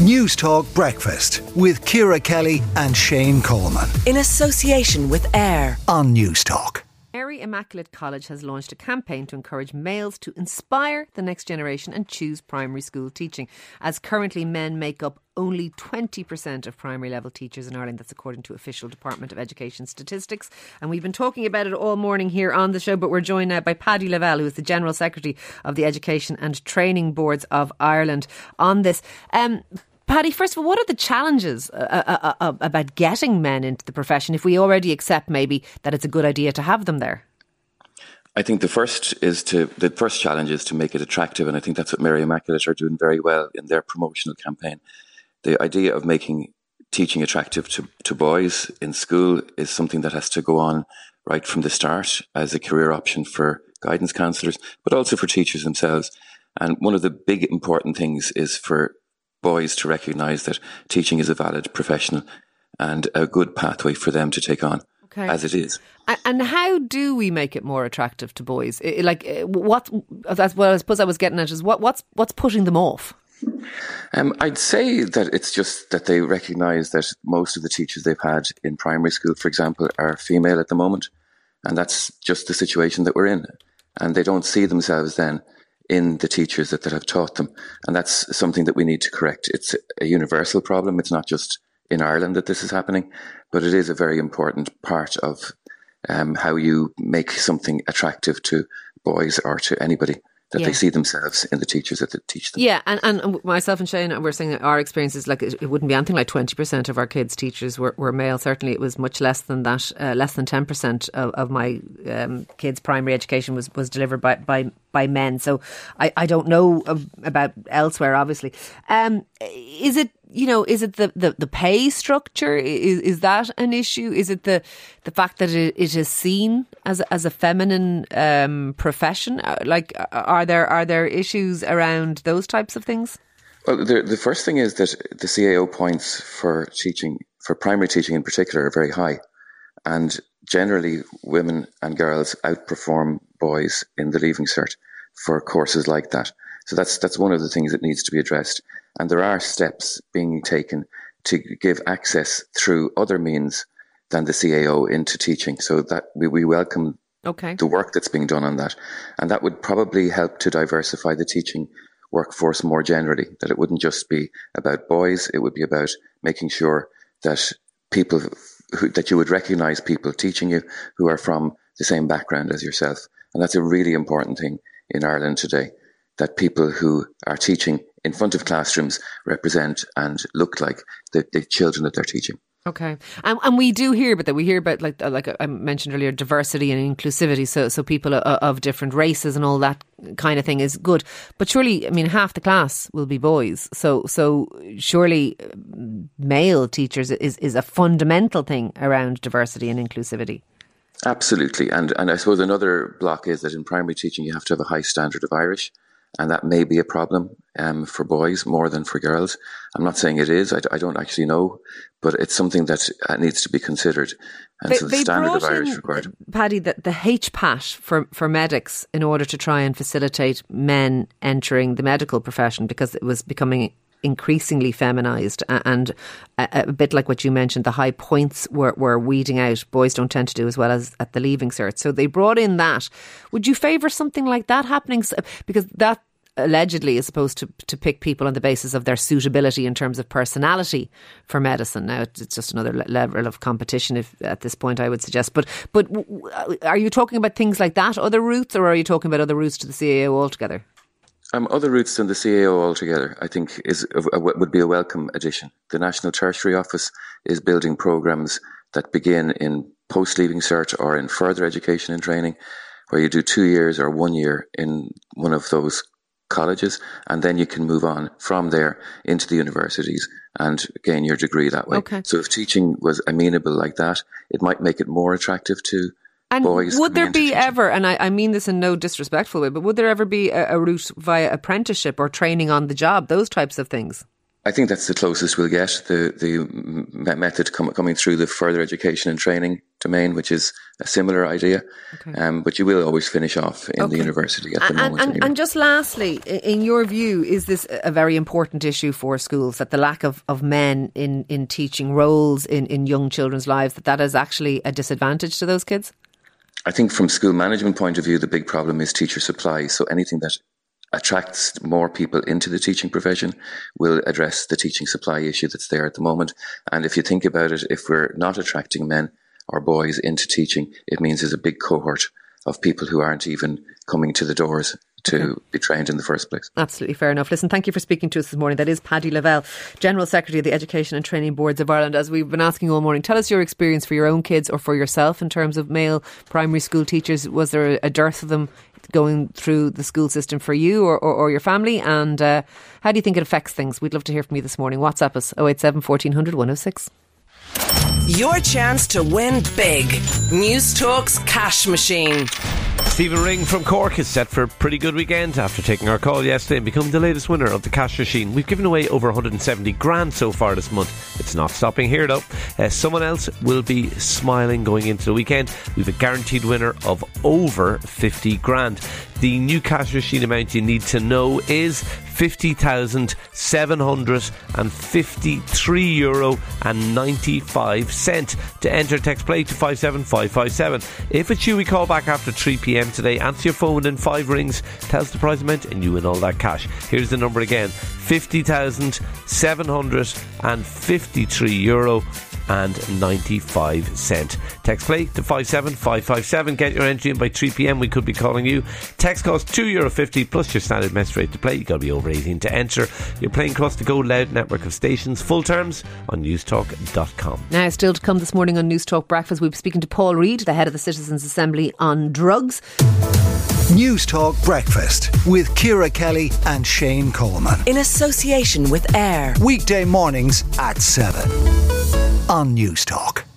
Newstalk Breakfast with Ciara Kelly and Shane Coleman. In association with AIR on Newstalk. Mary Immaculate College has launched a campaign to encourage males to inspire the next generation and choose primary school teaching, as currently men make up only 20% of primary level teachers in Ireland. That's according to official Department of Education statistics. And we've been talking about it all morning here on the show, but we're joined now by Paddy Lavelle, who is the General Secretary of the Education and Training Boards of Ireland, on this. Um, Paddy, first of all, what are the challenges uh, uh, uh, uh, about getting men into the profession if we already accept maybe that it's a good idea to have them there? I think the first is to the first challenge is to make it attractive, and I think that's what Mary Immaculate are doing very well in their promotional campaign. The idea of making teaching attractive to, to boys in school is something that has to go on right from the start as a career option for guidance counsellors, but also for teachers themselves. And one of the big important things is for boys to recognise that teaching is a valid professional and a good pathway for them to take on. Okay. As it is, and how do we make it more attractive to boys? Like, what? That's what I suppose I was getting at is what? What's what's putting them off? Um, I'd say that it's just that they recognise that most of the teachers they've had in primary school, for example, are female at the moment, and that's just the situation that we're in, and they don't see themselves then in the teachers that, that have taught them. And that's something that we need to correct. It's a universal problem. It's not just in Ireland that this is happening, but it is a very important part of um, how you make something attractive to boys or to anybody that yeah. they see themselves in the teachers that teach them. Yeah, and, and myself and Shane, we're saying that our experiences, like it, wouldn't be anything like 20% of our kids' teachers were, were male. Certainly it was much less than that. Uh, less than 10% of, of my um, kids' primary education was, was delivered by, by, by men. So I, I don't know about elsewhere, obviously. Um, is it you know, is it the, the, the pay structure? Is, is that an issue? Is it the the fact that it, it is seen as a, as a feminine um, profession? Uh, like, are there are there issues around those types of things? Well, the the first thing is that the CAO points for teaching, for primary teaching in particular, are very high, and generally women and girls outperform boys in the leaving cert for courses like that. So that's that's one of the things that needs to be addressed. And there are steps being taken to give access through other means than the CAO into teaching. So that we, we welcome okay. the work that's being done on that. And that would probably help to diversify the teaching workforce more generally, that it wouldn't just be about boys, it would be about making sure that people who, that you would recognize people teaching you who are from the same background as yourself. And that's a really important thing in Ireland today, that people who are teaching in front of classrooms represent and look like the, the children that they're teaching. Okay, and, and we do hear about that. We hear about like uh, like uh, I mentioned earlier, diversity and inclusivity. So so people uh, of different races and all that kind of thing is good. But surely, I mean, half the class will be boys. So so surely, male teachers is is a fundamental thing around diversity and inclusivity. Absolutely, and and I suppose another block is that in primary teaching you have to have a high standard of Irish and that may be a problem um, for boys more than for girls. I'm not saying it is. I, I don't actually know, but it's something that uh, needs to be considered. And they, so the standard of Irish required. Paddy, the, the HPAT for, for medics in order to try and facilitate men entering the medical profession because it was becoming increasingly feminized and a, a, bit like what you mentioned the high points were, were weeding out boys don't tend to do as well as at the leaving cert so they brought in that would you favour something like that happening because that allegedly is supposed to, to pick people on the basis of their suitability in terms of personality for medicine. Now it's just another level of competition. If at this point I would suggest, but but are you talking about things like that, other routes, or are you talking about other routes to the CAO altogether? Um, other routes than the CAO altogether, I think, is would be a welcome addition. The National Tertiary Office is building programs that begin in post leaving cert or in further education and training, where you do two years or one year in one of those colleges, and then you can move on from there into the universities and gain your degree that way. Okay. So if teaching was amenable like that, it might make it more attractive to and. Would there be ever, and I, I, mean this in no disrespectful way, but would there ever be a, a, route via apprenticeship or training on the job, those types of things? I think that's the closest we'll get. The the method com- coming through the further education and training domain, which is a similar idea. Okay. Um, but you will always finish off in okay. the university at the and, moment. And, and, just lastly, in your view, is this a very important issue for schools that the lack of, of men in, in teaching roles in, in young children's lives that that is actually a disadvantage to those kids? I think from school management point of view, the big problem is teacher supply. So anything that attracts more people into the teaching profession will address the teaching supply issue that's there at the moment. And if you think about it, if we're not attracting men or boys into teaching, it means there's a big cohort of people who aren't even coming to the doors to okay. be trained in the first place. Absolutely fair enough. Listen, thank you for speaking to us this morning. That is Paddy Lavelle, General Secretary of the Education and Training Boards of Ireland. As we've been asking all morning, tell us your experience for your own kids or for yourself in terms of male primary school teachers. Was there a dearth of them going through the school system for you or, or, or your family? And uh, how do you think it affects things? We'd love to hear from you this morning. WhatsApp us 087 1400 106. Your chance to win big. News Talks cash machine. Stephen Ring from Cork is set for a pretty good weekend after taking our call yesterday and becoming the latest winner of the cash machine. We've given away over 170 grand so far this month. It's not stopping here though. Uh, someone else will be smiling going into the weekend. We've a guaranteed winner of over 50 grand. The new cash machine amount you need to know is 50,753 euro and 95 cent. To enter, text play to 57557. If it's you, we call back after 3 pm today. Answer your phone within five rings, tell us the prize amount, and you win all that cash. Here's the number again 50,753 euro and 95 cent. Text play to 57557. Get your entry in by 3 pm. We could be calling you. Text costs €2.50 plus your standard message rate to play. You've got to be over 18 to enter. You're playing across the Go Loud network of stations. Full terms on newstalk.com. Now, still to come this morning on Newstalk Breakfast, we'll be speaking to Paul Reid, the head of the Citizens Assembly on drugs. Newstalk Breakfast with Ciara Kelly and Shane Coleman. In association with AIR. Weekday mornings at 7 on Newstalk.